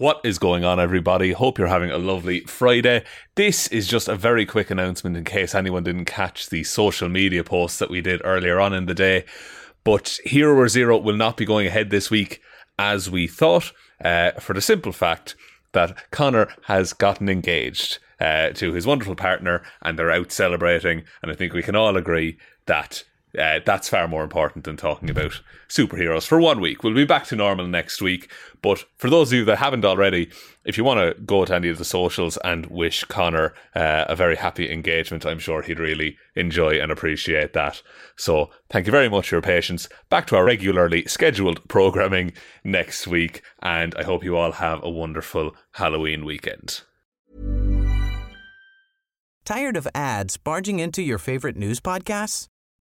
What is going on, everybody? Hope you're having a lovely Friday. This is just a very quick announcement in case anyone didn't catch the social media posts that we did earlier on in the day. But Hero or Zero will not be going ahead this week as we thought, uh, for the simple fact that Connor has gotten engaged uh, to his wonderful partner and they're out celebrating. And I think we can all agree that uh, that's far more important than talking about superheroes for one week. We'll be back to normal next week. But for those of you that haven't already, if you want to go to any of the socials and wish Connor uh, a very happy engagement, I'm sure he'd really enjoy and appreciate that. So thank you very much for your patience. Back to our regularly scheduled programming next week. And I hope you all have a wonderful Halloween weekend. Tired of ads barging into your favorite news podcasts?